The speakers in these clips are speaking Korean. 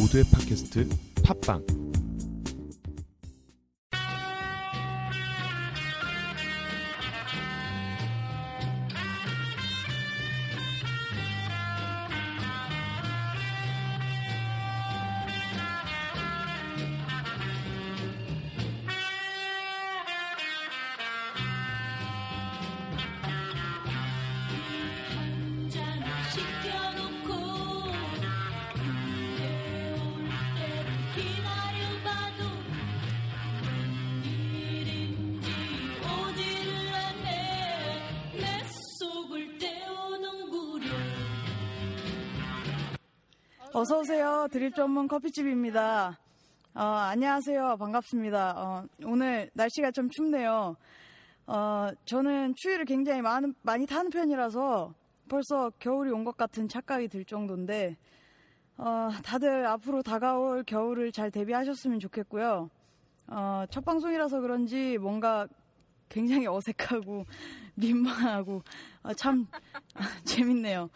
모두의 팟캐스트 팟빵 드립 전문 커피집입니다. 어, 안녕하세요. 반갑습니다. 어, 오늘 날씨가 좀 춥네요. 어, 저는 추위를 굉장히 많은, 많이 타는 편이라서 벌써 겨울이 온 것 같은 착각이 들 정도인데, 어, 다들 앞으로 다가올 겨울을 잘 대비하셨으면 좋겠고요. 어, 첫 방송이라서 그런지 뭔가 굉장히 어색하고 민망하고 어, 참 재밌네요.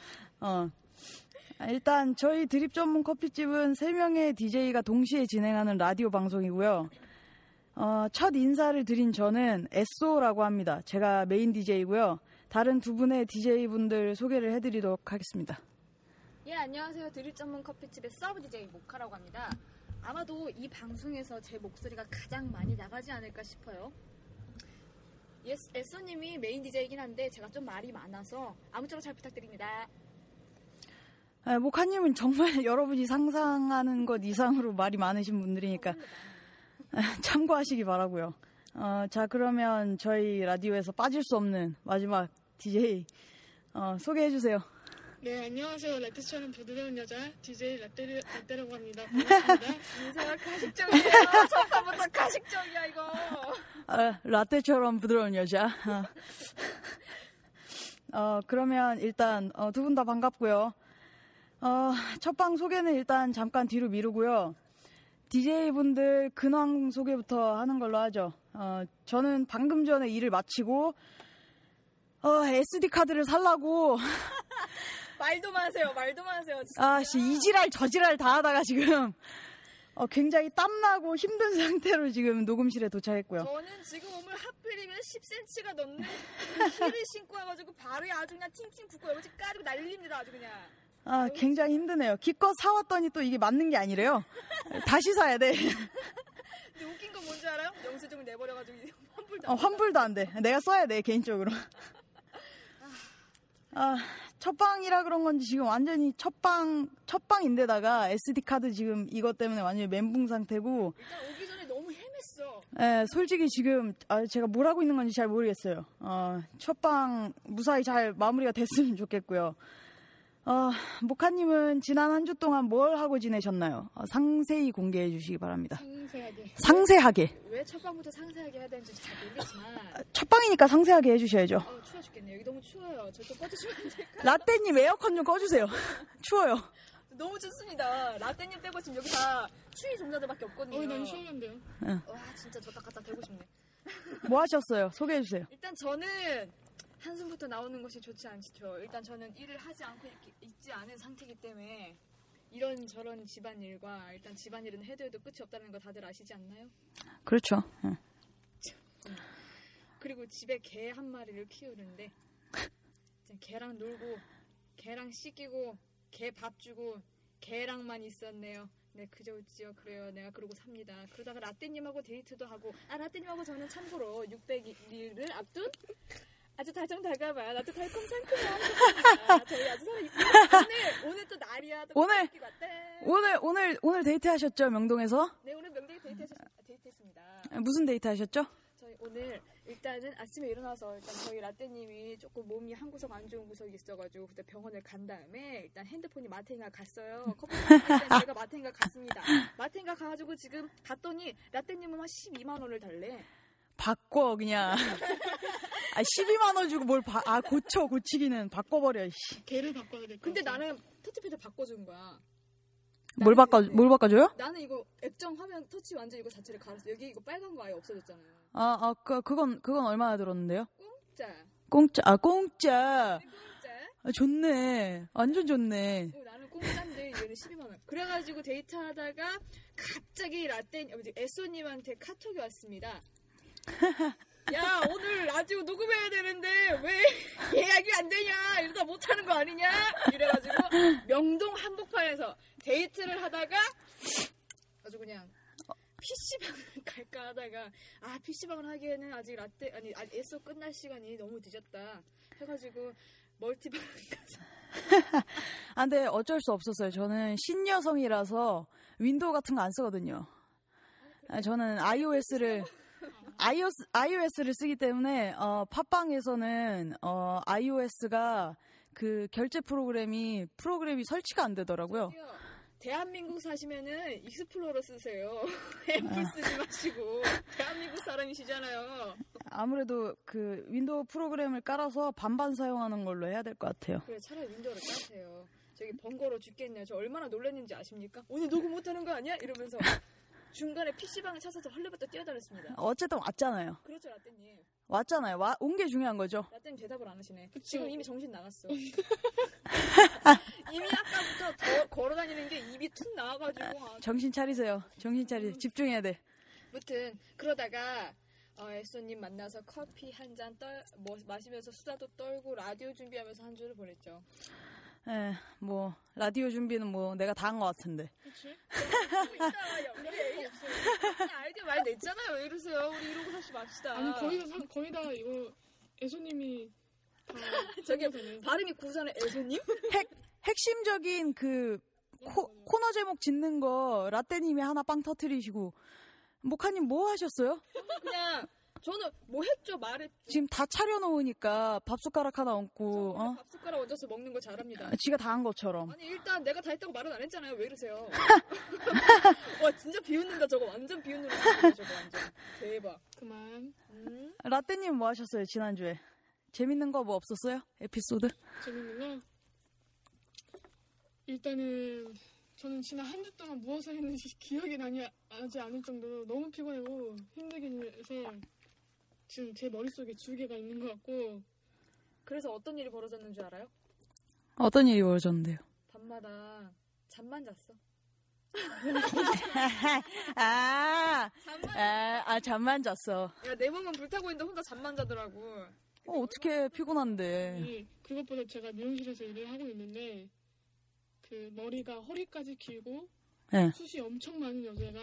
어, 아, 일단 저희 드립 전문 커피집은 3명의 DJ가 동시에 진행하는 라디오 방송이고요. 어, 첫 인사를 드린 저는 에쏘라고 합니다. 제가 메인 DJ이고요. 다른 두 분의 DJ분들 소개를 해드리도록 하겠습니다. 예, 안녕하세요. 드립 전문 커피집의 서브 DJ 모카라고 합니다. 아마도 이 방송에서 제 목소리가 가장 많이 나가지 않을까 싶어요. 예, 에쏘님이 메인 DJ이긴 한데 제가 좀 말이 많아서 아무쪼록 잘 부탁드립니다. 아, 모카님은 정말 여러분이 상상하는 것 이상으로 말이 많으신 분들이니까 아, 참고하시기 바라고요. 어, 자 그러면 저희 라디오에서 빠질 수 없는 마지막 DJ 어, 소개해 주세요. 네, 안녕하세요. 라떼처럼 부드러운 여자 DJ 라떼, 라떼라고 합니다. 반갑습니다. 인사가 가식적이에요. 첫 번부터 가식적이야 이거. 아, 라떼처럼 부드러운 여자. 아. 어, 그러면 일단 어, 두분 다 반갑고요. 어, 첫방 소개는 일단 잠깐 뒤로 미루고요. DJ분들 근황 소개부터 하는 걸로 하죠. 어, 저는 방금 전에 일을 마치고 어, SD 카드를 살라고 말도 마세요. 말도 마세요. 진짜. 아씨 이지랄 저지랄 다 하다가 지금 어, 굉장히 땀나고 힘든 상태로 지금 녹음실에 도착했고요. 저는 지금 오늘 하필이면 10cm가 넘는 힐을 신고 와가지고 발이 아주 그냥 팅팅 붓고 여기 까지고 난립니다. 아주 그냥. 아, 굉장히 힘드네요. 기껏 사왔더니 또 이게 맞는 게 아니래요. 다시 사야 돼. 근데 웃긴 건 뭔지 알아요? 영수증을 내버려가지고 환불도 어, 안 환불도 안 돼. 내가 써야 돼, 개인적으로. 아, 첫방이라 그런 건지 지금 완전히 첫방, 첫방인데다가 SD카드 지금 이것 때문에 완전히 멘붕 상태고, 일단 오기 전에 너무 헤맸어. 예, 솔직히 지금, 아, 제가 뭘 하고 있는 건지 잘 모르겠어요. 어, 첫방 무사히 잘 마무리가 됐으면 좋겠고요. 어, 모카님은 지난 한 주 동안 뭘 하고 지내셨나요? 어, 상세히 공개해 주시기 바랍니다. 상세하게. 상세하게. 왜 첫방부터 상세하게 해야 되는지 잘 모르겠지만. 첫방이니까 상세하게 해주셔야죠. 어, 추워 죽겠네요. 여기 너무 추워요. 저 좀 꺼주시면 안 될까요? 라떼님 에어컨 좀 꺼주세요. 추워요. 너무 춥습니다. 라떼님 빼고 지금 여기 다 추위 종자들밖에 없거든요. 어, 난 시원한데요. 와, 진짜 저 딱 갖다 대고 싶네. 뭐 하셨어요? 소개해 주세요. 일단 저는 한숨부터 나오는 것이 좋지 않죠. 일단 저는 일을 하지 않고 있, 있지 않은 상태이기 때문에 이런 저런 집안일과 일단 집안일은 해도 해도 끝이 없다는 거 다들 아시지 않나요? 그렇죠. 응. 그리고 집에 개 한 마리를 키우는데 개랑 놀고 개랑 씻기고 개 밥 주고 개랑만 있었네요. 네 그저 어찌요 그래요 내가 그러고 삽니다. 그러다가 라떼님하고 데이트도 하고 아 라떼님하고 저는 참고로 600일을 앞둔 아주 다정다감한 아주 달콤 상큼한 커플입니다. 저희 아주 사이 오늘 오늘 또 날이야 또 오늘! 오늘, 오늘, 오늘 데이트 하셨죠? 명동에서? 네 오늘 명절 데이트 하셨, 데이트했습니다. 무슨 데이트 하셨죠? 저희 오늘 일단은 아침에 일어나서 일단 저희 라떼님이 조금 몸이 한 구석 안 좋은 구석이 있어가지고 그때 병원을 간 다음에 일단 핸드폰이 마탱이가 갔어요. 커피 제가 마탱이가 갔습니다. 마탱이가 가가지고 지금 갔더니 라떼님은 한 12만 원을 달래. 바꿔, 그냥. 아, 12만 원 주고 뭘 바, 아, 고쳐, 고치기는. 바꿔버려, 씨. 개를 바꿔야 될것 근데. 나는 터치패드 바꿔준 거야. 뭘 바꿔, 뭘 바꿔줘요? 나는 이거 액정 화면 터치 완전 이거 자체를 갈았어. 여기 이거 빨간 거 아예 없어졌잖아요. 아, 아, 그, 그건, 그건 얼마나 들었는데요? 공짜. 공짜, 아, 공짜. 공짜. 아, 좋네. 완전 좋네. 어, 나는 공짜인데 얘는 12만 원. 그래가지고 데이트하다가 갑자기 라떼 어, 에쏘님한테 카톡이 왔습니다. 야 오늘 라디오 녹음해야 되는데 왜 예약이 안 되냐 이러다 못하는 거 아니냐 이래가지고 명동 한복판에서 데이트를 하다가 아주 그냥 PC방을 갈까 하다가 아 PC방을 하기에는 아직 라떼 아니 아, 에쏘 끝날 시간이 너무 늦었다 해가지고 멀티방을 가서 아, 근데 어쩔 수 없었어요. 저는 신여성이라서 윈도우 같은 거 안 쓰거든요. 아, 저는 iOS를 iOS, iOS를 쓰기 때문에 어, 팟빵에서는 어, iOS가 그 결제 프로그램이 프로그램이 설치가 안 되더라고요. 대한민국 사시면은 익스플로러 쓰세요. 애플 쓰지 마시고 대한민국 사람이시잖아요. 아무래도 그 윈도우 프로그램을 깔아서 반반 사용하는 걸로 해야 될 것 같아요. 그래 차라리 윈도우를 까세요. 저기 번거로 죽겠냐. 저 얼마나 놀랐는지 아십니까? 오늘 녹음 못하는 거 아니야? 이러면서 중간에 PC방을 찾아서 헐레벌떡 뛰어다녔습니다. 어쨌든 왔잖아요. 그렇죠 라떼님. 왔잖아요. 와, 온게 중요한 거죠. 라떼님 대답을 안 하시네. 그쵸. 지금 이미 정신 나갔어. 이미 아까부터 더 걸어다니는 게 입이 툭 나와가지고 아, 정신 차리세요. 정신 차리. 집중해야 돼. 무튼 그러다가 어, 에쏘님 만나서 커피 한 잔 떨, 뭐, 마시면서 수다도 떨고 라디오 준비하면서 한 주를 보냈죠. 에, 뭐 라디오 준비는 뭐 내가 다 한 것 같은데. 그냥 아이디어 많이 냈잖아요. 왜 이러세요? 우리 이러고 사시 맙시다. 아니 거의 다 사- 거의 다 이거 애소님이 다 저기. 발음이 구사는 애소님? 핵 핵심적인 그 코, 코너 제목 짓는 거 라떼님이 하나 빵 터트리시고 모카님 뭐 하셨어요? 그냥 저는 뭐 했죠? 말했죠. 지금 다 차려놓으니까 밥 숟가락 하나 얹고 어? 밥 숟가락 얹어서 먹는 거 잘합니다. 지가 다 한 것처럼. 아니 일단 내가 다 했다고 말은 안 했잖아요. 왜 이러세요? 와 진짜 비웃는다 저거 완전 비웃는 거 저거 완전 대박. 그만 음? 라떼님 뭐 하셨어요 지난주에? 재밌는 거 뭐 없었어요? 에피소드? 재밌는 거 일단은 저는 지난 한 주 동안 무엇을 했는지 기억이 나지 않을 정도로 너무 피곤하고 힘들긴 해서 지금 제 머릿속에 주개가 있는 것 같고 그래서 어떤 일이 벌어졌는 줄 알아요? 어떤 일이 벌어졌는데요? 밤마다 잠만 잤어. 아, 잠만. 아, 아 잠만 잤어. 야, 내 몸은 불타고 있는데 혼자 잠만 자더라고. 어, 어떻게 피곤한데? 이 그것보다 제가 미용실에서 일을 하고 있는데 그 머리가 허리까지 길고 네. 숱이 엄청 많은 여자가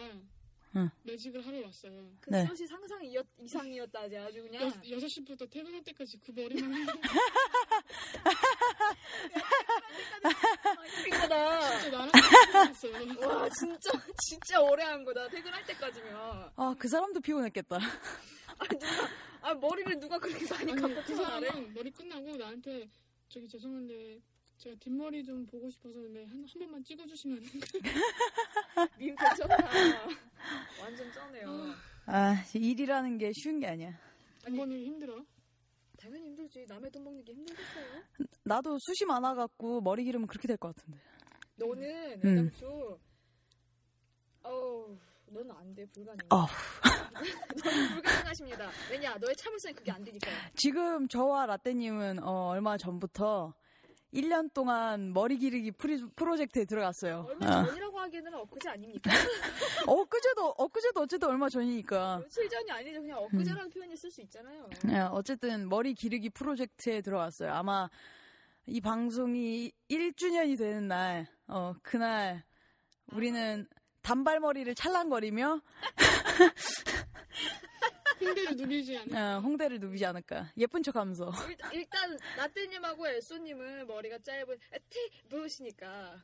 응. 매직을 하러 왔어요. 그 네. 수시 상상 이었, 이상이었다지 아주 그냥. 여, 6시부터 퇴근할 때까지 그 머리만 하고 인 거다. 진짜 나랑 퇴근했어요. 와 진짜 진짜 오래 한 거다. 퇴근할 때까지면. 아, 그 사람도 피곤했겠다. 아 누가 아 머리를 누가 그렇게 많이 감고 그? 사람은 머리 끝나고 나한테 저기 죄송한데 제가 뒷머리 좀 보고 싶어서 근데 한, 한 번만 찍어주시면 안 될까요? 민 괜찮다. 완전 쩌네요. 아, 일이라는 게 쉬운 게 아니야. 한 번은 힘들어. 당연히 힘들지. 남의 돈 먹는 게 힘들겠어요. 나도 숱이 많아갖고 머리 기르면 그렇게 될 것 같은데. 너는 음. 애당초 어우 너는 안 돼 불가능. 어우. 너는 불가능하십니다. 왜냐 너의 참을성이 그게 안 되니까. 지금 저와 라떼님은 어, 얼마 전부터 1년 동안 머리 기르기 프리, 프로젝트에 들어갔어요. 얼마 어. 전이라고 하기에는 엊그제 아닙니까? 엊그제도, 엊그제도 어쨌든 얼마 전이니까. 며칠 전이 아니죠. 그냥 엊그제라는 표현을 쓸 수 있잖아요. 예, 어쨌든 머리 기르기 프로젝트에 들어갔어요. 아마 이 방송이 1주년이 되는 날, 어, 그날 우리는 단발머리를 찰랑거리며 홍대를 누리지 않는. 어, 홍대를 누비지 않을까. 예쁜 척 하면서. 일단, 일단 라떼님하고 엘소님은 머리가 짧은 티브시니까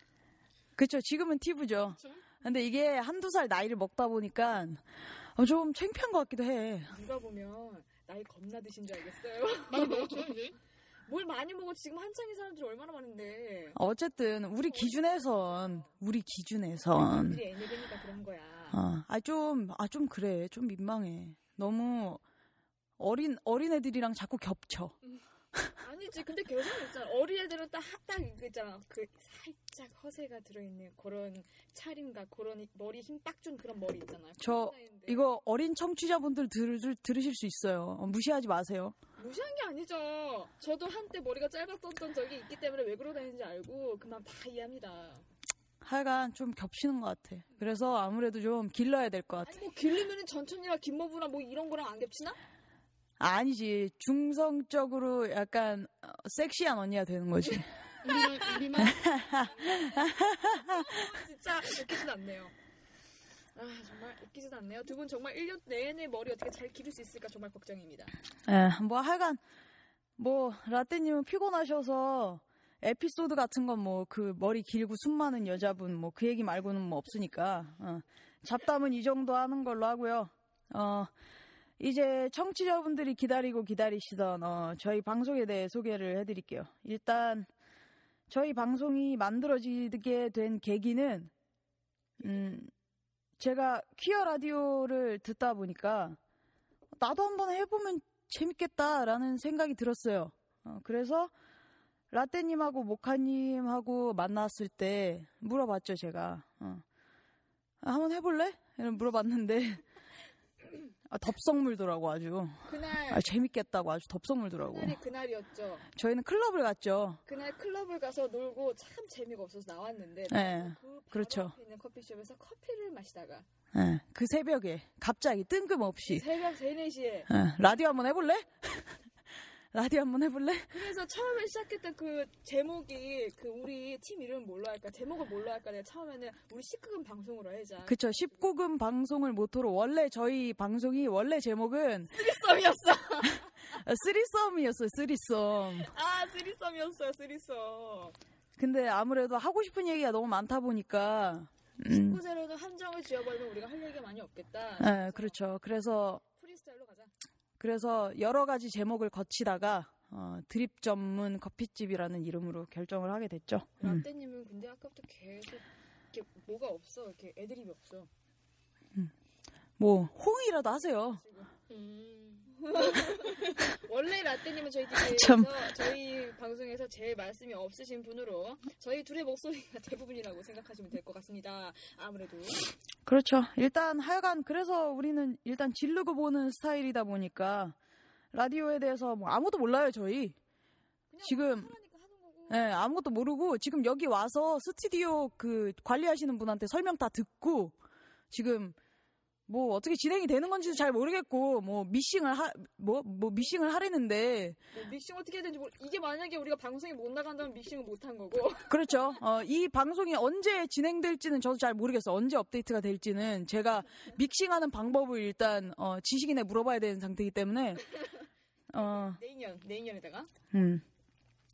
그쵸, 지금은 티브죠. 그쵸? 근데 이게 한두 살 나이를 먹다 보니까 어, 좀 창피한 것 같기도 해. 누가 보면 나이 겁나 드신 줄 알겠어요. 많이 먹었죠 이제? 뭘 많이 먹어 지금 한창인 사람들이 얼마나 많은데. 어쨌든 우리 기준에선 우리 기준에선 우리 애니비니까 그런 거야. 어, 아좀아좀 그래 좀 민망해 너무 어린 어린 애들이랑 자꾸 겹쳐 아니지 근데 계속 있잖아. 어린애들은 딱딱 이거 있잖아. 그 살짝 허세가 들어있는 그런 차림과 그런 이- 머리 힘 빡 준 그런 머리 있잖아요. 저 이거 어린 청취자분들 들, 들, 들으실 수 있어요 어, 무시하지 마세요 무시한 게 아니죠. 저도 한때 머리가 짧았던 적이 있기 때문에 왜 그러다니는지 알고 그 마음 다 이해합니다. 하여간 좀 겹치는 것 같아. 그래서 아무래도 좀 길러야 될 것 같아. 아니 뭐 길르면은 전천이랑 김모부랑 뭐 이런 거랑 안 겹치나? 아니지. 중성적으로 약간 어, 섹시한 언니가 되는 거지. 진짜 웃기진 않네요. 아 정말 웃기진 않네요. 두 분 정말 1년 내내 머리 어떻게 잘 기를 수 있을까 정말 걱정입니다. 예, 뭐 하여간 뭐 라떼님은 피곤하셔서 에피소드 같은 건 뭐 그 머리 길고 숨 많은 여자분 뭐 그 얘기 말고는 뭐 없으니까 어, 잡담은 이 정도 하는 걸로 하고요. 어 이제 청취자분들이 기다리고 기다리시던 어, 저희 방송에 대해 소개를 해드릴게요. 일단 저희 방송이 만들어지게 된 계기는 음 제가 퀴어 라디오를 듣다 보니까 나도 한번 해보면 재밌겠다라는 생각이 들었어요. 어, 그래서 라떼님하고 모카님하고 만났을 때 물어봤죠, 제가. 어. 아, 한번 해볼래? 이런 물어봤는데 아, 덥석 물더라고 아주. 그날 아, 재밌겠다고 아주 덥석 물더라고. 그날이 그날이었죠. 저희는 클럽을 갔죠. 그날 클럽을 가서 놀고 참 재미가 없어서 나왔는데 네, 그 그렇죠. 있는 커피숍에서 커피를 마시다가 예, 그 새벽에 갑자기 뜬금없이 새벽 3, 4시에 예, 라디오 한번 해볼래? 라디오 한번 해볼래? 그래서 처음에 시작했던 그 제목이 그 우리 팀 이름 뭘로 할까 제목을 뭘로 할까 내가 처음에는 우리 시크금 방송으로 하자 그쵸. 19금 방송을 모토로 원래 저희 방송이 원래 제목은 쓰리썸이었어 어, 쓰리썸이었어요. 쓰리썸. 아 쓰리썸이었어요 쓰리썸 근데 아무래도 하고 싶은 얘기가 너무 많다 보니까 음, 구제로는 한정을 지어버리면 우리가 할 얘기가 많이 없겠다 예, 그렇죠. 그래서 프리스타일로 가자 그래서 여러 가지 제목을 거치다가 어, 드립 전문 커피집이라는 이름으로 결정을 하게 됐죠. 음. 라떼님은 근데 아까부터 계속 이렇게 뭐가 없어 이렇게 애드립이 없어 뭐 호응이라도 하세요. 음, 원래 라떼님은 저희 참. 저희 방송에서 제일 말씀이 없으신 분으로 저희 둘의 목소리가 대부분이라고 생각하시면 될 것 같습니다. 아무래도 그렇죠. 일단 하여간 그래서 우리는 일단 질르고 보는 스타일이다 보니까 라디오에 대해서 뭐 아무도 몰라요 저희. 그냥 지금. 예, 아무것도 모르고 지금 여기 와서 스튜디오 그 관리하시는 분한테 설명 다 듣고 지금 뭐 어떻게 진행이 되는 건지도 잘 모르겠고 뭐 미싱을 하뭐뭐 미싱을 하려는데 뭐 믹싱 어떻게 해야 되는지 모르... 이게 만약에 우리가 방송에 못 나간다면 믹싱을 못 한 거고 그렇죠. 어, 이 방송이 언제 진행될지는 저도 잘 모르겠어요. 언제 업데이트가 될지는 제가 믹싱하는 방법을 일단 어, 지식인에 물어봐야 되는 상태이기 때문에 어, 내년 내년에다가 음.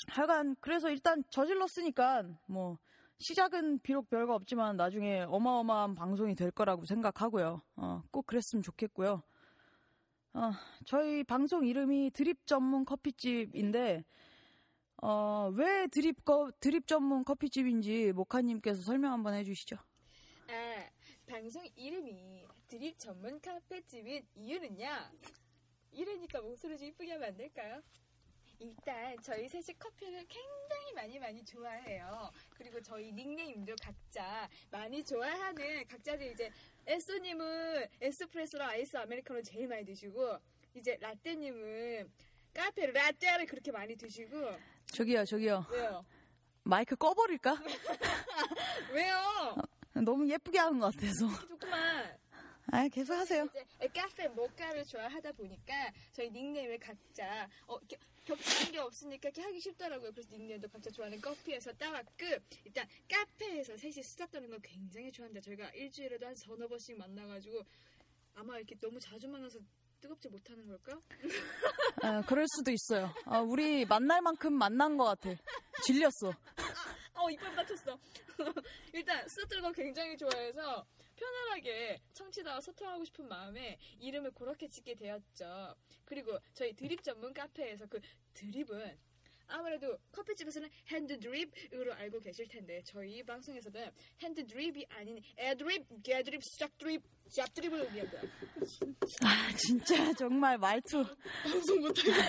하여간 그래서 일단 저질렀으니까 뭐 시작은 비록 별거 없지만 나중에 어마어마한 방송이 될 거라고 생각하고요. 어, 꼭 그랬으면 좋겠고요. 어, 저희 방송 이름이 드립 전문 커피집인데 어, 왜 드립 거, 드립 전문 커피집인지 모카님께서 설명 한번 해주시죠. 아 방송 이름이 드립 전문 카페집인 이유는요. 이러니까 목소리 좀 이쁘게 하면 안 될까요? 일단 저희 셋이 커피를 굉장히 많이 많이 좋아해요. 그리고 저희 닉네임도 각자 많이 좋아하는 각자들 이제 에쏘님은 에스프레소랑 아이스 아메리카노 제일 많이 드시고 이제 라떼님은 카페 라떼를 그렇게 많이 드시고 저기요, 저기요. 왜요? 마이크 꺼버릴까? 왜요? 너무 예쁘게 하는 것 같아서. 좋구만. 아, 계속 하세요. 이제 카페 모카를 좋아하다 보니까 저희 닉네임을 각자 어, 겹치는 게 없으니까 이렇게 하기 쉽더라고요. 그래서 닉네임도 각자 좋아하는 커피에서 따왔고 일단 카페에서 셋이 수다 떠는 걸 굉장히 좋아한다. 저희가 일주일에도 한 서너 번씩 만나가지고 아마 이렇게 너무 자주 만나서 뜨겁지 못하는 걸까? 아, 그럴 수도 있어요. 아, 우리 만날 만큼 만난 것 같아. 질렸어. 어 이빨 다쳤어. 일단 수다 떠는 걸 굉장히 좋아해서 편안하게 청취자와 소통하고 싶은 마음에 이름을 그렇게 짓게 되었죠. 그리고 저희 드립 전문 카페에서 그 드립은 아무래도 커피집에서는 핸드 드립으로 알고 계실 텐데 저희 방송에서는 핸드 드립이 아닌 애드립, 개드립, 섹드립, 섹드립을 의미합니다. 아, 진짜 정말 말투. 방송 못하겠어.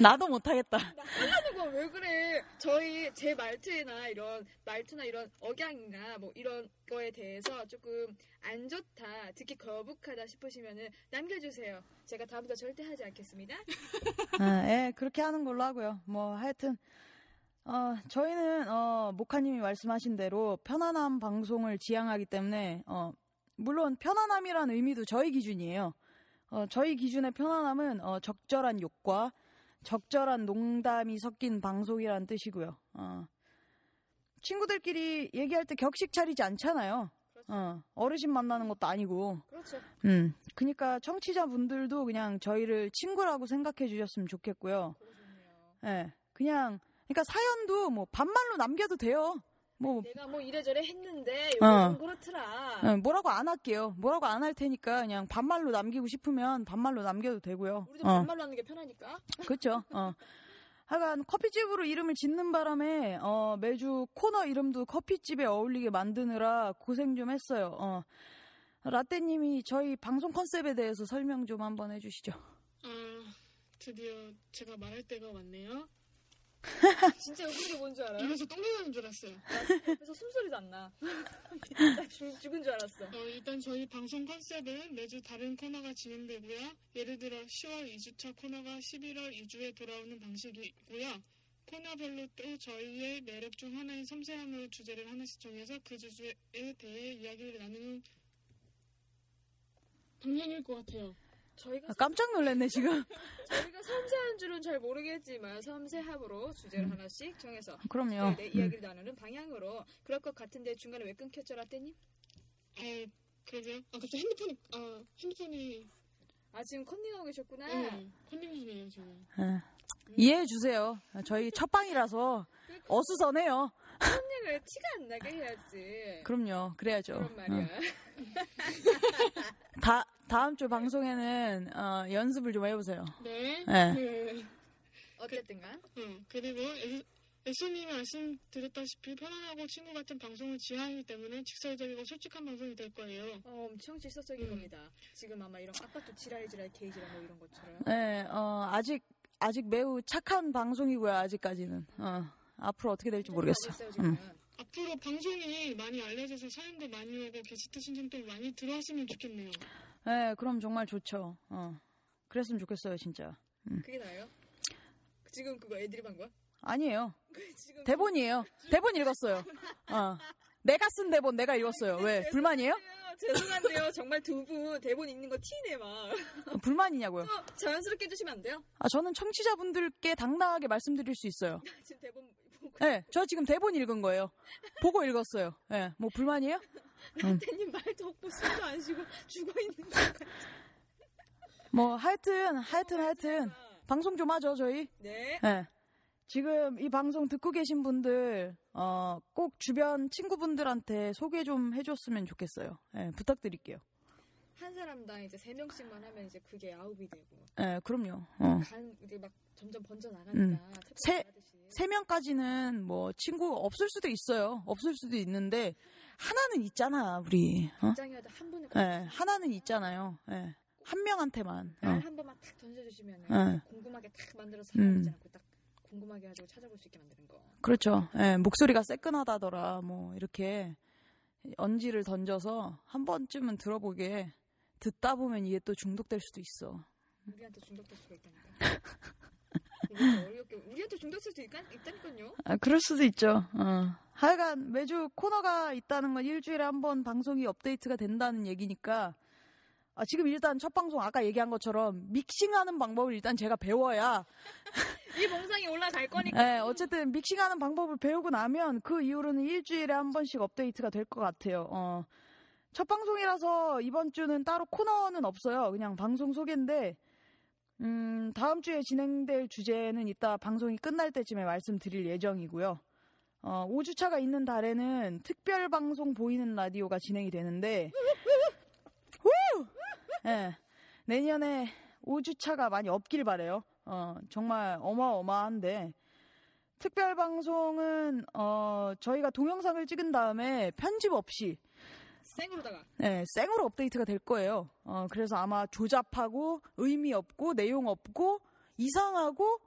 나도 못하겠다. 하는 거 왜 그래? 저희 제 말투나 이런 말투나 이런 억양이나 뭐 이런 거에 대해서 조금 안 좋다, 듣기 거북하다 싶으시면은 남겨주세요. 제가 다음부터 절대 하지 않겠습니다. 아, 예, 그렇게 하는 걸로 하고요. 뭐, 하여튼. 어, 저희는 어, 모카님이 말씀하신 대로 편안함 방송을 지향하기 때문에 어, 물론 편안함이란 의미도 저희 기준이에요. 어, 저희 기준의 편안함은 어, 적절한 욕과 적절한 농담이 섞인 방송이란 뜻이고요. 어, 친구들끼리 얘기할 때 격식 차리지 않잖아요. 어, 어르신 만나는 것도 아니고. 그렇죠. 음, 그러니까 청취자분들도 그냥 저희를 친구라고 생각해 주셨으면 좋겠고요. 예, 그냥 그러니까 사연도 뭐 반말로 남겨도 돼요. 뭐 내가 뭐 이래저래 했는데 어. 그렇더라. 예, 뭐라고 안 할게요. 뭐라고 안 할 테니까 그냥 반말로 남기고 싶으면 반말로 남겨도 되고요. 우리도 어, 반말로 하는 게 편하니까. 그렇죠. 어. 하여간 커피집으로 이름을 짓는 바람에 어, 매주 코너 이름도 커피집에 어울리게 만드느라 고생 좀 했어요. 어. 라떼님이 저희 방송 컨셉에 대해서 설명 좀 한번 해주시죠. 아, 드디어 제가 말할 때가 왔네요. 진짜 웃긴 게뭔 줄 알아요? 입에서 똥이 나는 줄 알았어요. 그래서 숨소리도 안 나. 나 죽- 죽은 줄 알았어. 어, 일단 저희 방송 컨셉은 매주 다른 코너가 진행되고요. 예를 들어 10월 2주차 코너가 11월 2주에 돌아오는 방식이고요. 코너별로 또 저희의 매력 중 하나인 섬세함을 주제를 하나씩 정해서 그 주제에 대해 이야기를 나누는 방향일 것 같아요. 저희가 아, 깜짝 놀랐네 지금. 저희가 섬세한 줄은 잘 모르겠지만 섬세함으로 주제를 음. 하나씩 정해서 그럼요. 내 이야기를 나누는 방향으로 그럴 것 같은데 중간에 왜 끊겼죠 라떼님? 아, 그러게요. 아, 갑자기 핸드폰이, 아, 핸드폰이, 아 지금 컨닝하고 계셨구나. 네, 컨닝 중이에요, 지금. 예. 이해해 주세요. 저희 첫 방이라서 어수선해요. 컨닝을 티가 안 나게 해야지. 그럼요. 그래야죠. 그런 말이야. 어. 다 다음 주 방송에는 어, 연습을 좀 해보세요. 네. 네. 네. 어쨌든간 어, 그리고 에- 에소님이 말씀드렸다시피 편안하고 친구 같은 방송을 지향하기 때문에 직설적이고 솔직한 방송이 될 거예요. 어, 엄청 질서적인 음. 겁니다. 지금 아마 이런 아빠도 지랄지랄 게이지랄 뭐 이런 것처럼. 네, 어, 아직 아직 매우 착한 방송이고요. 아직까지는. 어, 앞으로 어떻게 될지 모르겠어. 있어요. 음. 앞으로 방송이 많이 알려져서 사연도 많이 오고 게스트 신청도 많이 들어왔으면 좋겠네요. 네, 그럼 정말 좋죠. 어, 그랬으면 좋겠어요, 진짜. 그게 나예요? 지금 그거 애드립 한 거야? 아니에요. 지금 대본이에요. 대본 읽었어요. 어, 내가 쓴 대본 내가 읽었어요. 왜 불만이에요? 죄송한데요. 정말 두 분 대본 읽는 거 티내 막. 어, 불만이냐고요? 어, 자연스럽게 해주시면 안 돼요? 아, 저는 청취자분들께 당당하게 말씀드릴 수 있어요. 지금 대본 네, 저 지금 대본 읽은 거예요. 보고 읽었어요. 네, 뭐 불만이에요? 라떼님 말도 없고 숨도 안 쉬고 죽어 있는. 뭐 하여튼 하여튼 하여튼 방송 좀 하죠 저희. 네. 네. 지금 이 방송 듣고 계신 분들 어, 꼭 주변 친구분들한테 소개 좀 해줬으면 좋겠어요. 네, 부탁드릴게요. 한 사람당 이제 세 명씩만 하면 이제 그게 아홉이 되고 네, 그럼요. 어. 간 이제 막 점점 번져 음. 나가니까 세- 세 명까지는 뭐 친구 없을 수도 있어요. 없을 수도 있는데 하나는 있잖아 우리. 어? 긴장해도 한 분을 네, 하나는 있잖아요. 네, 한 명한테만. 어. 날한 번만 탁 던져주시면 네. 궁금하게 탁 만들어서 음. 사람이지 않고 딱 궁금하게 가지고 찾아볼 수 있게 만드는 거. 그렇죠. 예, 목소리가 새끈하다더라. 뭐 이렇게 언지를 던져서 한 번쯤은 들어보게 듣다 보면 이게 또 중독될 수도 있어. 우리한테 중독될 수가 있다니까. 어렵게 우리한테 중독될 수도 있다, 있다니까요. 아, 그럴 수도 있죠. 어. 하여간 매주 코너가 있다는 건 일주일에 한 번 방송이 업데이트가 된다는 얘기니까 아, 지금 일단 첫 방송 아까 얘기한 것처럼 믹싱하는 방법을 일단 제가 배워야 이 봉상이 올라갈 거니까. 예, 어쨌든 믹싱하는 방법을 배우고 나면 그 이후로는 일주일에 한 번씩 업데이트가 될 것 같아요. 어, 첫 방송이라서 이번 주는 따로 코너는 없어요. 그냥 방송 소개인데, 음, 다음 주에 진행될 주제는 이따 방송이 끝날 때쯤에 말씀드릴 예정이고요. 어, 5주차가 있는 달에는 특별 방송 보이는 라디오가 진행이 되는데, 후! 예, 내년에 5주차가 많이 없길 바래요. 어, 정말 어마어마한데 특별 방송은 어, 저희가 동영상을 찍은 다음에 편집 없이 생으로다가. 네, 생으로 업데이트가 될 거예요. 어, 그래서 아마 조잡하고 의미 없고 내용 없고 이상하고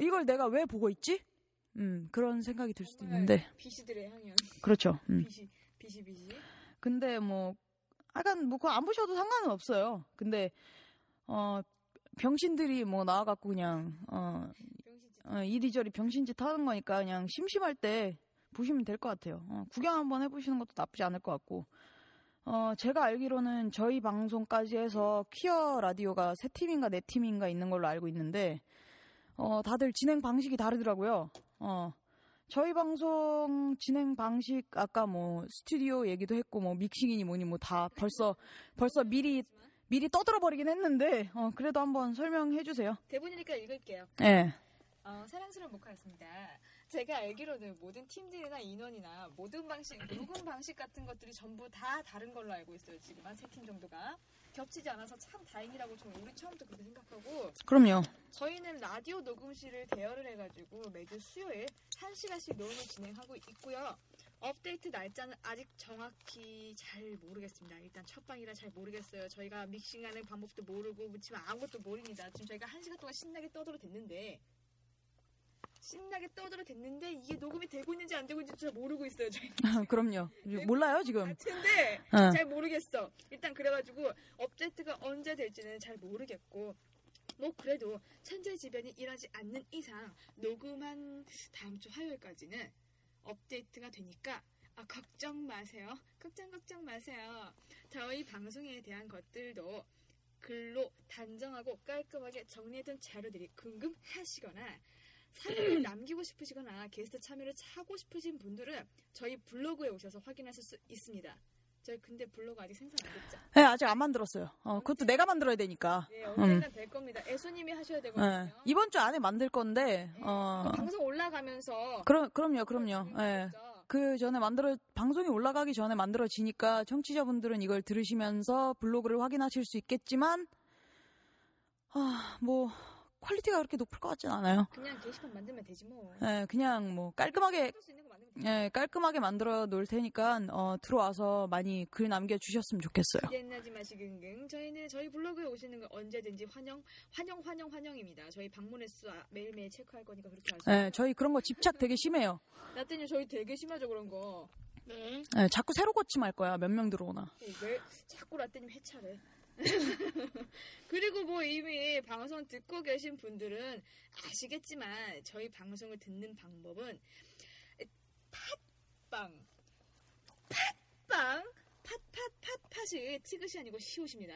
이걸 내가 왜 보고 있지? 음, 그런 생각이 들 수도 있는데 비시들의 향연. 그렇죠. 음. 비시 비시 비시. 근데 뭐 약간 뭐 그거 안 보셔도 상관은 없어요. 근데 어 병신들이 뭐 나와갖고 그냥 어. 어, 이리저리 병신짓 하는 거니까 그냥 심심할 때 보시면 될 것 같아요. 어, 구경 한번 해보시는 것도 나쁘지 않을 것 같고. 어, 제가 알기로는 저희 방송까지 해서 퀴어 라디오가 세 팀인가 네 팀인가 있는 걸로 알고 있는데, 어, 다들 진행 방식이 다르더라고요. 어, 저희 방송 진행 방식, 아까 뭐, 스튜디오 얘기도 했고, 뭐, 믹싱이니 뭐니 뭐 다 벌써, 벌써 미리, 미리 떠들어 버리긴 했는데, 어, 그래도 한번 설명해 주세요. 대본이니까 읽을게요. 예. 어, 사랑스러운 모카였습니다. 제가 알기로는 모든 팀들이나 인원이나 모든 방식, 녹음 방식 같은 것들이 전부 다 다른 걸로 알고 있어요. 지금 한 세 팀 정도가. 겹치지 않아서 참 다행이라고 저는 우리 처음부터 그렇게 생각하고 그럼요. 저희는 라디오 녹음실을 대여를 해가지고 매주 수요일 1시간씩 녹음을 진행하고 있고요. 업데이트 날짜는 아직 정확히 잘 모르겠습니다. 일단 첫 방이라 잘 모르겠어요. 저희가 믹싱하는 방법도 모르고 뭐 지금 아무것도 모릅니다. 지금 저희가 1시간 동안 신나게 떠들어 댔는데 신나게 떠들어 댔는데 이게 녹음이 되고 있는지 안 되고 있는지 잘 모르고 있어요. 저희. 그럼요. 몰라요, 지금. 같은데 어. 잘 모르겠어. 일단 그래가지고 업데이트가 언제 될지는 잘 모르겠고 뭐 그래도 천재지변이 일하지 않는 이상 녹음한 다음 주 화요일까지는 업데이트가 되니까 아 걱정 마세요. 걱정 걱정 마세요. 저희 방송에 대한 것들도 글로 단정하고 깔끔하게 정리해둔 자료들이 궁금하시거나 사연을 남기고 싶으시거나 게스트 참여를 하고 싶으신 분들은 저희 블로그에 오셔서 확인하실 수 있습니다. 저희 근데 블로그 아직 생산 안 됐죠? 네, 아직 안 만들었어요. 어, 그것도 내가 만들어야 되니까. 네, 언젠간 될 겁니다. 에소님이 하셔야 되거든요. 예. 이번 주 안에 만들 건데, 어, 그 방송 올라가면서 그럼, 그럼요, 그럼요. 예. 그 전에 만들어, 방송이 올라가기 전에 만들어지니까 청취자분들은 이걸 들으시면서 블로그를 확인하실 수 있겠지만, 아, 뭐, 퀄리티가 그렇게 높을 것 같진 않아요. 그냥 게시판 만들면 되지 뭐. 예, 그냥 뭐, 깔끔하게. 예, 깔끔하게 만들어 놓을 테니까, 어, 들어와서 많이 글 남겨 주셨으면 좋겠어요. 기대나지 마시근근 저희는 저희 블로그에 오시는 거 언제든지 환영 환영 환영 환영입니다. 저희 방문 횟수 아- 매일매일 체크할 거니까 그렇게 하시고. 예, 저희 그런 거 집착 되게 심해요. 나때님 저희 되게 심하죠 그런 거. 네. 예, 자꾸 새로 고침할 거야. 몇 명 들어오나. 왜 자꾸 라떼님 해차래. 그리고 뭐 이미 방송 듣고 계신 분들은 아시겠지만 저희 방송을 듣는 방법은 팟빵 팟빵 팟팟팟팟이 티귿이 아니고 시옷입니다.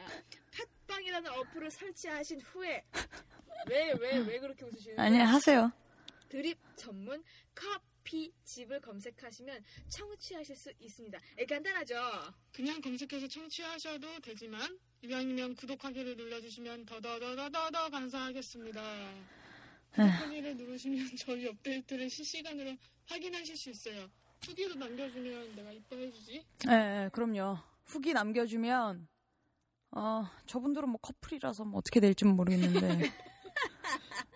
팟빵이라는 어플을 설치하신 후에 왜 왜왜 그렇게 웃으시는 아니, 거예요? 하세요. 드립 전문 커피 집을 검색하시면 청취하실 수 있습니다. 에, 간단하죠? 그냥 검색해서 청취하셔도 되지만 이왕이면 구독하기를 눌러주시면 더더더더더 감사하겠습니다. 구독하기를 누르시면 저희 업데이트를 실시간으로 확인하실 수 있어요. 후기로 남겨주면 내가 이뻐해주지. 예, 예, 그럼요. 후기 남겨주면, 어, 저분들은 뭐 커플이라서 뭐 어떻게 될지는 모르겠는데.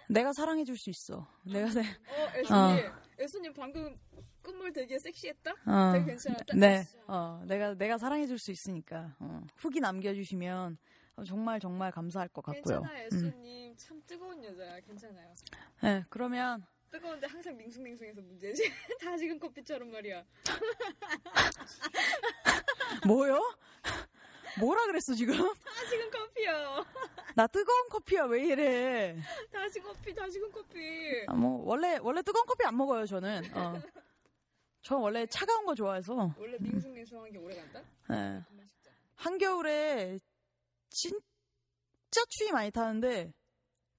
내가 사랑해줄 수 있어. 내가, 내, 어, 애수님, 애수님 방금 끝물 되게 섹시했다? 어, 되게 괜찮았다? 네, 어, 내가, 내가 사랑해줄 수 있으니까, 어, 후기 남겨주시면 어, 정말 정말 감사할 것 같고요. 괜찮아, 음. 애수님. 참 뜨거운 여자야. 괜찮아요. 네, 그러면, 뜨거운데 항상 밍숭맹숭해서 문제지. 다 지금 커피처럼 말이야. 뭐요? 뭐라 그랬어, 지금? 다 지금 커피요. 나 뜨거운 커피야, 왜 이래? 다 지금 커피, 다 지금 커피. 아, 뭐, 원래, 원래 뜨거운 커피 안 먹어요, 저는. 어. 저 원래 차가운 거 좋아해서. 원래 밍숭맹숭한 게 오래 간다? 싶자. 한겨울에 진짜 추위 많이 타는데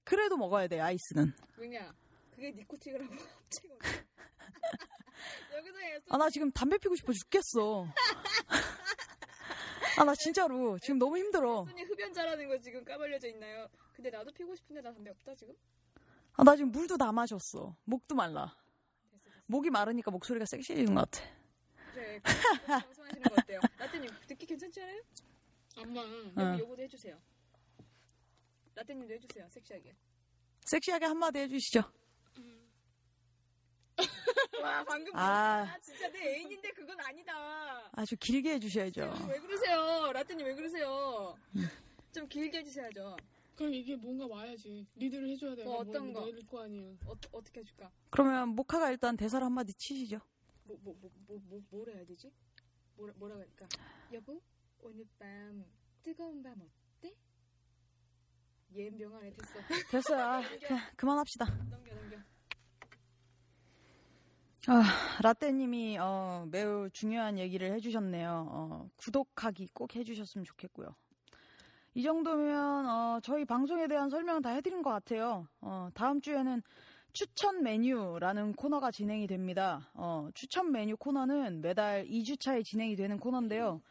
그래도 먹어야 돼 아이스는. 왜냐? 그게 니코틴이라고 오네. 여기서 아 나 지금 담배 피고 싶어 죽겠어. 아 나 진짜로 지금 너무 힘들어. 손이 흡연자라는 거 지금 까발려져 있나요? 근데 나도 피고 싶은데 나 담배 없다 지금? 아 나 지금 물도 다 마셨어. 목도 말라. 됐어 됐어. 목이 마르니까 목소리가 섹시해지는 것 같아. 그래 방송하시는 거 어때요? 라떼님 듣기 괜찮지 않아요? 엄마. 여기 어. 요거도 해주세요. 라떼님도 해주세요 섹시하게. 섹시하게 한마디 해주시죠. 와 방금 아. 아 진짜 내 애인인데 그건 아니다. 아주 길게 해주셔야죠. 왜 그러세요? 라떼님 왜 그러세요? 좀 길게 해주셔야죠. 그럼 이게 뭔가 와야지. 리드를 해줘야 돼. 뭐 어떤 거? 내릴 거 아니야. 어, 어떻게 해줄까? 그러면 모카가 일단 대사를 한마디 치시죠. 뭐 뭐 뭐 뭐 뭐 뭘 해야 되지? 뭐라 뭐라 할까? 여보 오늘 밤 뜨거운 밤 어때? 얘 명안에 됐어. 됐어요. 아, 그냥 그만합시다. 넘겨 넘겨. 아, 라떼님이 어, 매우 중요한 얘기를 해주셨네요. 어, 구독하기 꼭 해주셨으면 좋겠고요. 이 정도면 어, 저희 방송에 대한 설명 다 해드린 것 같아요. 어, 다음 주에는 추천 메뉴라는 코너가 진행이 됩니다. 어, 추천 메뉴 코너는 매달 2주차에 진행이 되는 코너인데요.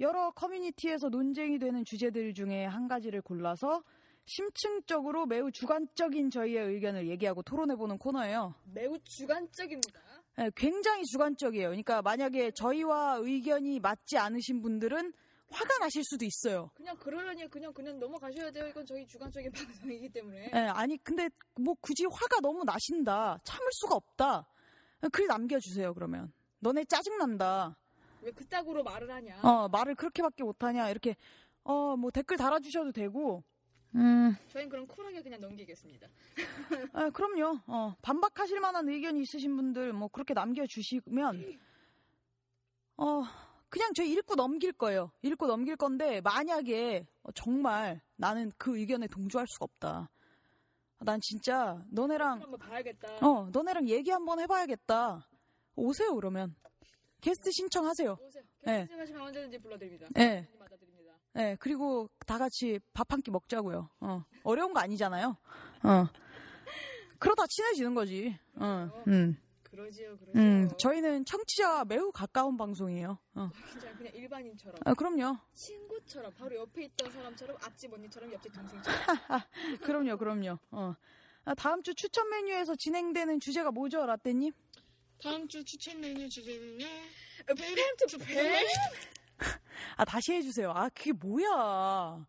여러 커뮤니티에서 논쟁이 되는 주제들 중에 한 가지를 골라서 심층적으로 매우 주관적인 저희의 의견을 얘기하고 토론해보는 코너예요. 매우 주관적입니다. 네, 굉장히 주관적이에요. 그러니까 만약에 저희와 의견이 맞지 않으신 분들은 화가 나실 수도 있어요. 그냥 그러려니 그냥 그냥 넘어가셔야 돼요. 이건 저희 주관적인 방송이기 때문에. 예, 아니 근데 뭐 굳이 화가 너무 나신다, 참을 수가 없다. 글 남겨주세요. 그러면 너네 짜증 난다. 왜 그따구로 말을 하냐? 어 말을 그렇게밖에 못하냐 이렇게 어 뭐 댓글 달아주셔도 되고. 음, 저희는 그럼 쿨하게 그냥 넘기겠습니다. 아, 그럼요. 어, 반박하실 만한 의견이 있으신 분들 뭐 그렇게 남겨주시면 어 그냥 저희 읽고 넘길 거예요. 읽고 넘길 건데 만약에 어, 정말 나는 그 의견에 동조할 수가 없다. 난 진짜 너네랑 한번 봐야겠다. 어 너네랑 얘기 한번 해봐야겠다. 오세요 그러면 게스트 신청하세요. 오세요. 네. 하시면 언제든지 불러드립니다. 네. 네 그리고 다 같이 밥 한 끼 먹자고요. 어 어려운 거 아니잖아요. 어 그러다 친해지는 거지. 어, 음. 그러지요, 그러지요. 음, 저희는 청취자와 매우 가까운 방송이에요. 어. 진짜 그냥 일반인처럼, 아, 그럼요. 친구처럼, 바로 옆에 있던 사람처럼, 앞집 언니처럼, 옆집 동생처럼. 그럼요, 그럼요. 어. 아, 다음 주 추천 메뉴에서 진행되는 주제가 뭐죠, 라떼님? 다음 주 추천 메뉴 주제는요. 팬트 팬? 아, 다시 해주세요. 아, 그게 뭐야.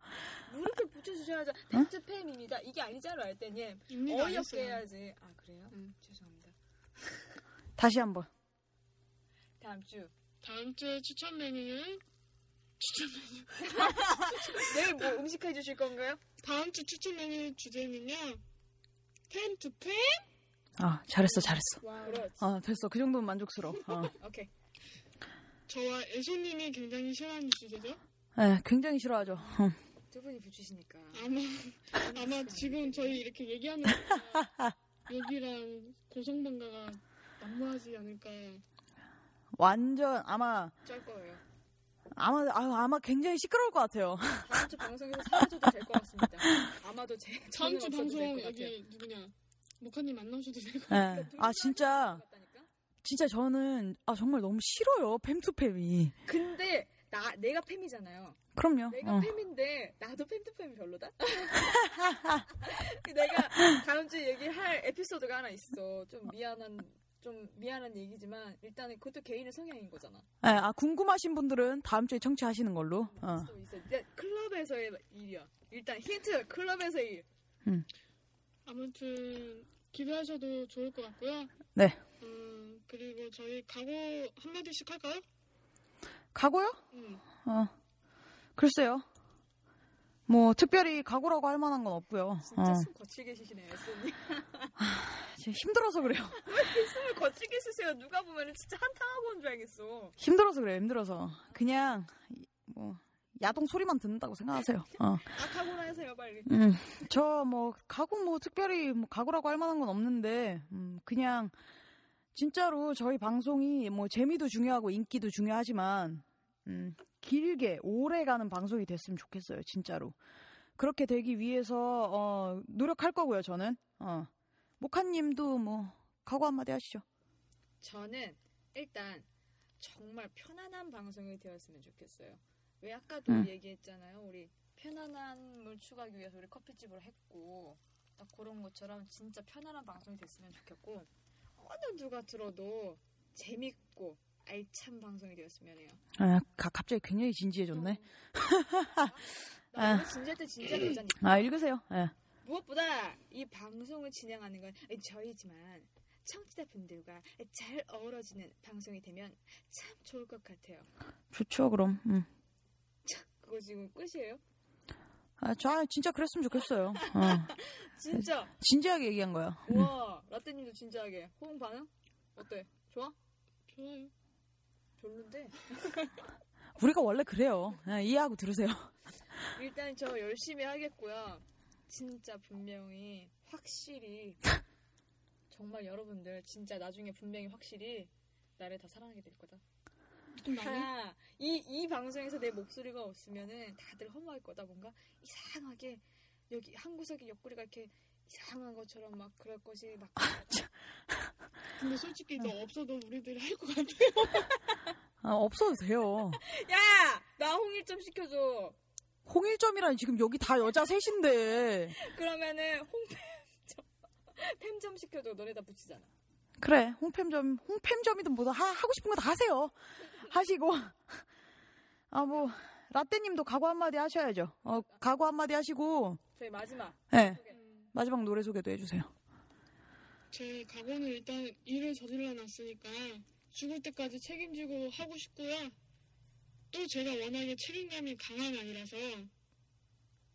무릎을 붙여주셔야죠. 팬트 팬입니다. 이게 아니잖아, 라떼님. 어이없게. 해야지. 아, 그래요? 응. 죄송합니다. 다시 한 번. 다음 주. 다음 주 추천 메뉴는 내일 뭐 음식 해주실 건가요? 다음 주 추천 메뉴 주제는요. 팬투팬? 아, 잘했어, 잘했어. 와, 그렇지. 어, 됐어. 그 정도면 만족스러워. 어. 오케이. 저와 애소님이 굉장히 싫어하는 주제죠. 네, 굉장히 싫어하죠. 어. 두 분이 붙이시니까. 아마 아마 지금 저희 이렇게 얘기하는 여기랑 고성방가가 난무하지 않을까. 완전 아마 쩔 거예요. 아마 아유, 아마 굉장히 시끄러울 것 같아요. 다음 주 방송에서 사라져도 될 것 같습니다. 아마도 제 다음 주 방송 될것 같아요. 여기 누구냐 목하님 안 나오셔도 되고. 네. 아 진짜? 진짜 저는 아 정말 너무 싫어요 팸투팸이. 근데 나 내가 팸이잖아요. 그럼요. 내가 어. 팸인데 나도 팸투팸이 별로다. 내가 다음 주에 얘기할 에피소드가 하나 있어. 좀 미안한 좀 미안한 얘기지만 일단은 그것도 개인의 성향인 거잖아. 네, 아 궁금하신 분들은 다음 주에 청취하시는 걸로. 어. 있어 있어. 클럽에서의 일이야. 일단 힌트 클럽에서의 일. 아무튼 기대하셔도 좋을 것 같고요. 네. 음, 그리고 저희 각오 한마디씩 할까요? 각오요? 음. 어. 글쎄요. 뭐 특별히 각오라고 할 만한 건 없고요. 진짜 어. 숨 거칠게 쉬시네요, 쌤님. 진짜 힘들어서 그래요. 숨을 거칠게 쉬세요. 누가 보면 진짜 한탕하고 온 줄 알겠어. 힘들어서 그래요. 힘들어서. 그냥 뭐 야동 소리만 듣는다고 생각하세요. 어. 악하고나 하세요, 빨리. 음, 저뭐 각오 뭐 특별히 뭐 각오라고 할 만한 건 없는데 음, 그냥 진짜로 저희 방송이 뭐 재미도 중요하고 인기도 중요하지만 음, 길게 오래 가는 방송이 됐으면 좋겠어요, 진짜로. 그렇게 되기 위해서 어, 노력할 거고요, 저는. 어. 모카님도 뭐 각오 한마디 하시죠. 저는 일단 정말 편안한 방송이 되었으면 좋겠어요. 왜 아까도 음. 얘기했잖아요. 우리 편안함을 추구하기 위해서 우리 커피집을 했고 딱 그런 것처럼 진짜 편안한 방송이 됐으면 좋겠고 어느 누가 들어도 재밌고 알찬 방송이 되었으면 해요. 아, 가- 갑자기 굉장히 진지해졌네. 나 원래 진지할 때 진지한 여자니까. 아 읽으세요. 예. 무엇보다 이 방송을 진행하는 건 저희지만 청취자분들과 잘 어우러지는 방송이 되면 참 좋을 것 같아요. 좋죠, 그럼. 음. 그거 지금 끝이에요? 아, 저 아, 진짜 그랬으면 좋겠어요. 어. 진짜? 진지하게 얘기한 거야. 음. 우와 라떼님도 진지하게 호응 반응? 어때? 좋아? 좋아요. 별론데? 우리가 원래 그래요. 예, 이해하고 들으세요. 일단 저 열심히 하겠고요. 진짜 분명히 확실히 정말 여러분들 진짜 나중에 분명히 확실히 나를 다 사랑하게 될 거다. 다 이 이 방송에서 내 목소리가 없으면은 다들 허무할 거다. 뭔가 이상하게 여기 한 구석에 옆구리가 이렇게 이상한 것처럼 막 그럴 것이 막 근데 솔직히 너 없어도 우리들이 할 것 같아. 아, 없어도 돼요. 야! 나 홍일점 시켜줘. 홍일점이라니 지금 여기 다 여자 셋인데. 그러면은 홍팸점 팸점 시켜줘. 너네 다 붙이잖아. 그래, 홍팸점, 홍팸점이든 뭐든 하, 하고 싶은 거 다 하세요. 하시고. 아, 뭐, 라떼님도 각오 한마디 하셔야죠. 어, 각오 한마디 하시고, 저희 마지막. 네. 마지막 노래 소개도 해주세요. 제 각오는 일단 일을 저질러 놨으니까 죽을 때까지 책임지고 하고 싶고요. 또 제가 워낙에 책임감이 강한 아이라서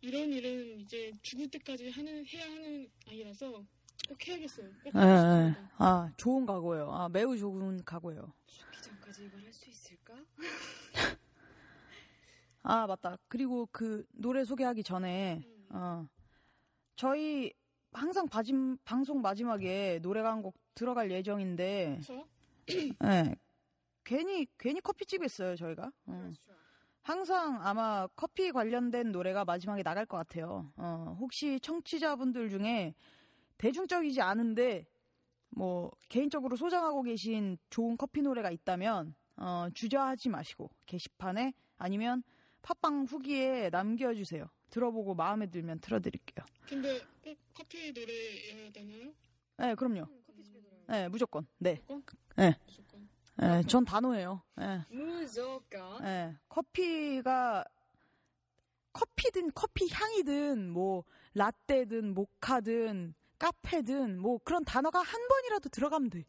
이런 일은 이제 죽을 때까지 하는 해야 하는 아이라서 꼭 해야겠어요. 꼭 예, 예. 아, 좋은 각오예요. 아, 매우 좋은 각오예요. 죽기 전까지 이걸 할 수 있을 까? 아, 맞다. 그리고 그 노래 소개하기 전에, 어, 저희 항상 바지, 방송 마지막에 노래가 한 곡 들어갈 예정인데, 저 예. 괜히, 괜히 커피집에 있어요, 저희가. 어. 그렇죠. 항상 아마 커피 관련된 노래가 마지막에 나갈 것 같아요. 어, 혹시 청취자분들 중에 대중적이지 않은데 뭐 개인적으로 소장하고 계신 좋은 커피 노래가 있다면 어, 주저하지 마시고 게시판에 아니면 팟빵 후기에 남겨주세요. 들어보고 마음에 들면 틀어드릴게요. 근데 꼭 커피 노래여야 되나요? 네, 그럼요. 음. 네, 무조건. 네, 무조건? 네, 무조건. 네, 전 단호해요. 네. 무조건. 예, 커피가 커피든 커피 향이든 뭐 라떼든 모카든 카페든 뭐 그런 단어가 한 번이라도 들어가면 돼.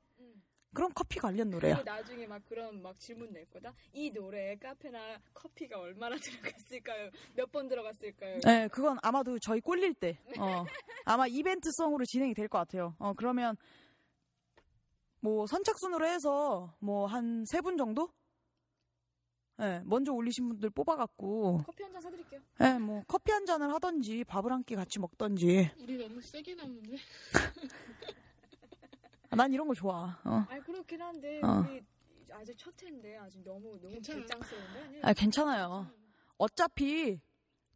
음. 그럼 커피 관련 노래야. 나중에 막 그런 막 질문 낼 거다. 이 노래에 카페나 커피가 얼마나 들어갔을까요? 몇 번 들어갔을까요? 예, 그건 아마도 저희 꼴릴 때, 어, 아마 이벤트성으로 진행이 될 것 같아요. 어, 그러면 뭐 선착순으로 해서 뭐 한 세 분 정도? 예, 먼저 올리신 분들 뽑아갖고, 커피 한 잔 사드릴게요. 예, 뭐 커피 한 잔을 하던지 밥을 한 끼 같이 먹던지. 우리 너무 세게 나오는데? 아, 난 이런 거 좋아. 어. 아 그렇긴 한데 어. 우리 아직 첫 회인데 아직 너무 너무 괜찮아요. 긴장스러운데? 아, 괜찮아요. 어차피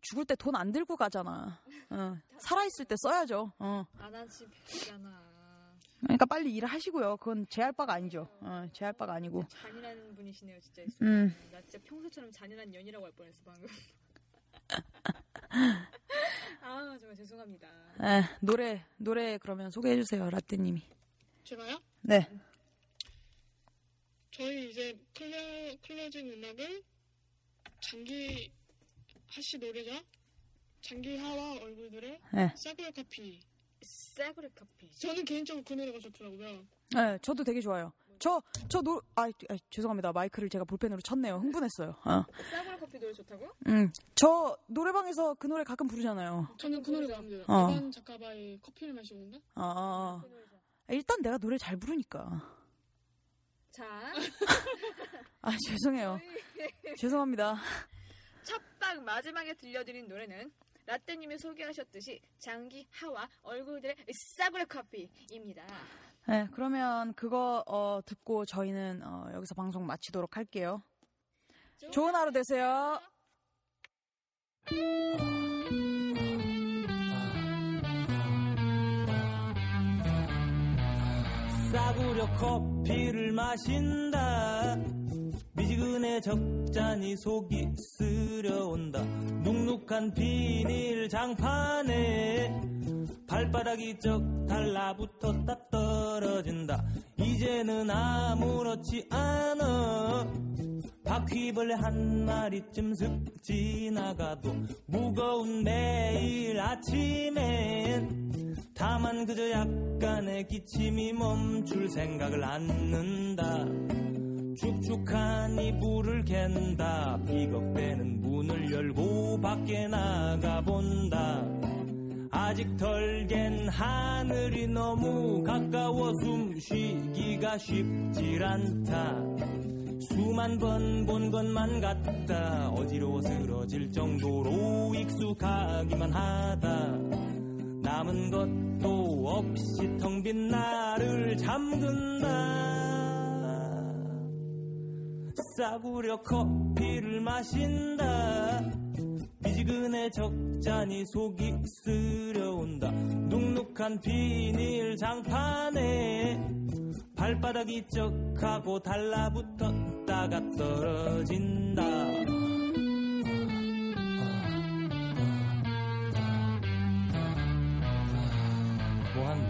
죽을 때 돈 안 들고 가잖아. 어. 살아있을 때 써야죠. 어. 안한지 배잖아. 그러니까 빨리 일하시고요. 그건 제 할 바가 아니죠. 어, 제할 바가 아니고. 잔인한 분이시네요, 진짜. 음. 나 진짜 평소처럼 잔인한 년이라고 할 뻔했어 방금. 아 정말 죄송합니다. 에, 노래, 노래 그러면 소개해 주세요. 라떼님이. 제가요? 네. 저희 이제 클로, 클로징 음악을 장기하 씨 노래죠? 장기하와 얼굴들의 네. 싸구려 카피. 싸구려 커피. 저는 개인적으로 그 노래가 좋더라고요. 네, 저도 되게 좋아요. 저, 저 노, 아, 아, 죄송합니다. 마이크를 제가 볼펜으로 쳤네요. 흥분했어요. 어. 싸구려 커피 노래 좋다고? 음, 저 노래방에서 그 노래 가끔 부르잖아요. 저는 그 노래 마음에 들어요. 어. 이반 작가바의 커피를 마시고 온다? 아, 아, 그. 아. 일단 내가 노래 잘 부르니까. 자, 아, 죄송해요. 죄송합니다. 첫방 마지막에 들려드린 노래는 라떼님이 소개하셨듯이 장기 하와 얼굴들의 싸구려 커피입니다. 네, 그러면 그거 어, 듣고 저희는 어, 여기서 방송 마치도록 할게요. 좋은 하루 되세요. 싸구려 커피를 마신다. 미지근해 적잖이 속이 쓰려온다. 눅눅한 비닐 장판에 발바닥이 쩍 달라붙었다 떨어진다. 이제는 아무렇지 않아 바퀴벌레 한 마리쯤 슥 지나가도 무거운 매일 아침엔 다만 그저 약간의 기침이 멈출 생각을 않는다. 축축한 이불을 캔다. 비겁대는 문을 열고 밖에 나가본다. 아직 덜 갠 하늘이 너무 가까워 숨쉬기가 쉽질 않다 수만 번 본 것만 같다. 어지러워 쓰러질 정도로 익숙하기만 하다. 남은 것도 없이 텅 빈 나를 잠근다 싸구려 커피를 마신다. 미지근해 적잖이 속이 쓰려온다. 눅눅한 비닐 장판에 발바닥이 쩍하고 달라붙었다가 떨어진다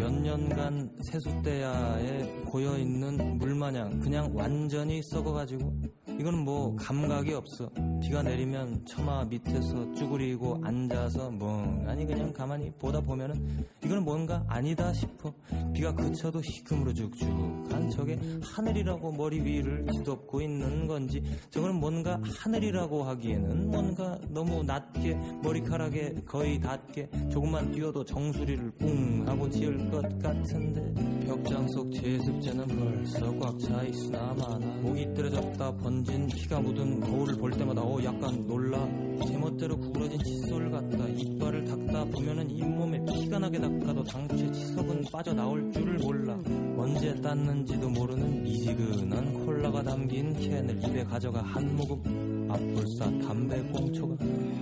몇 년간 세숫대야에 고여있는 물마냥 그냥 완전히 썩어가지고 이거는 뭐 감각이 없어. 비가 내리면 처마 밑에서 쭈그리고 앉아서 멍하니 그냥 가만히 보다 보면은 이거는 뭔가 아니다 싶어. 비가 그쳐도 희금으로 죽죽한 저게 하늘이라고 머리 위를 뒤덮고 있는 건지 저거는 뭔가 하늘이라고 하기에는 뭔가 너무 낮게 머리카락에 거의 닿게 조금만 뛰어도 정수리를 뿡 하고 지을 것 같은데. 벽장 속 제습제는 벌써 꽉 차 있으나 마나. 목이 떨어졌다 번진 피가 묻은 거울을 볼 때마다 어 약간 놀라. 제멋대로 구부러진 칫솔 같다. 이빨을 닦다 보면은 잇몸에 피가 나게 닦아도 당최 치석은 빠져나올 줄을 몰라. 언제 땄는지도 모르는 미지근한 콜라가 담긴 캔을 입에 가져가 한 모금 앞불사 담배 꽁초가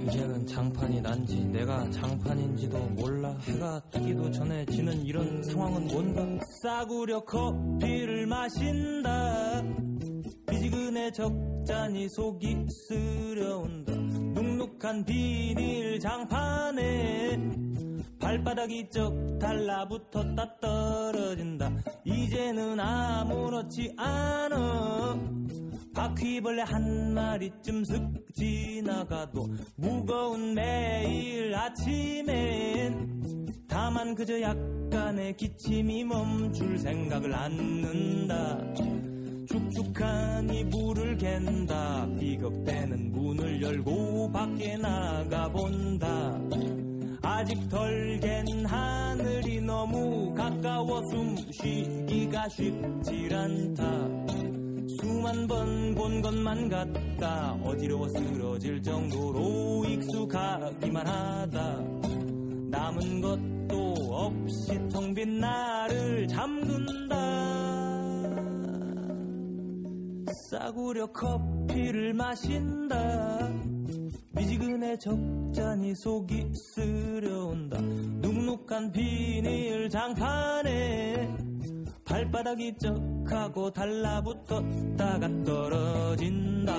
이제는 장판이 난지 내가 장판인지도 몰라. 해가 뜨기도 전에 지는 이런 상황은 뭔가. 싸구려 커피를 마신다. 미지근해 적잖이 속이 쓰려온다. 눅눅한 비닐 장판에 발바닥이 쩍 달라붙었다 떨어진다. 이제는 아무렇지 않아 바퀴벌레 한 마리쯤 슥 지나가도 무거운 매일 아침엔 다만 그저 약간의 기침이 멈출 생각을 않는다. 축축한 이불을 갠다. 비겁대는 문을 열고 밖에 나가본다. 아직 덜 갠 하늘이 너무 가까워 숨쉬기가 쉽질 않다 수만 번 본 것만 같다. 어지러워 쓰러질 정도로 익숙하기만 하다. 남은 것도 없이 텅 빈 나를 잠근다. 싸구려 커피를 마신다. 미지근해 적잖이 속이 쓰려온다. 눅눅한 비닐 장판에 발바닥이 쩍하고 달라붙었다가 떨어진다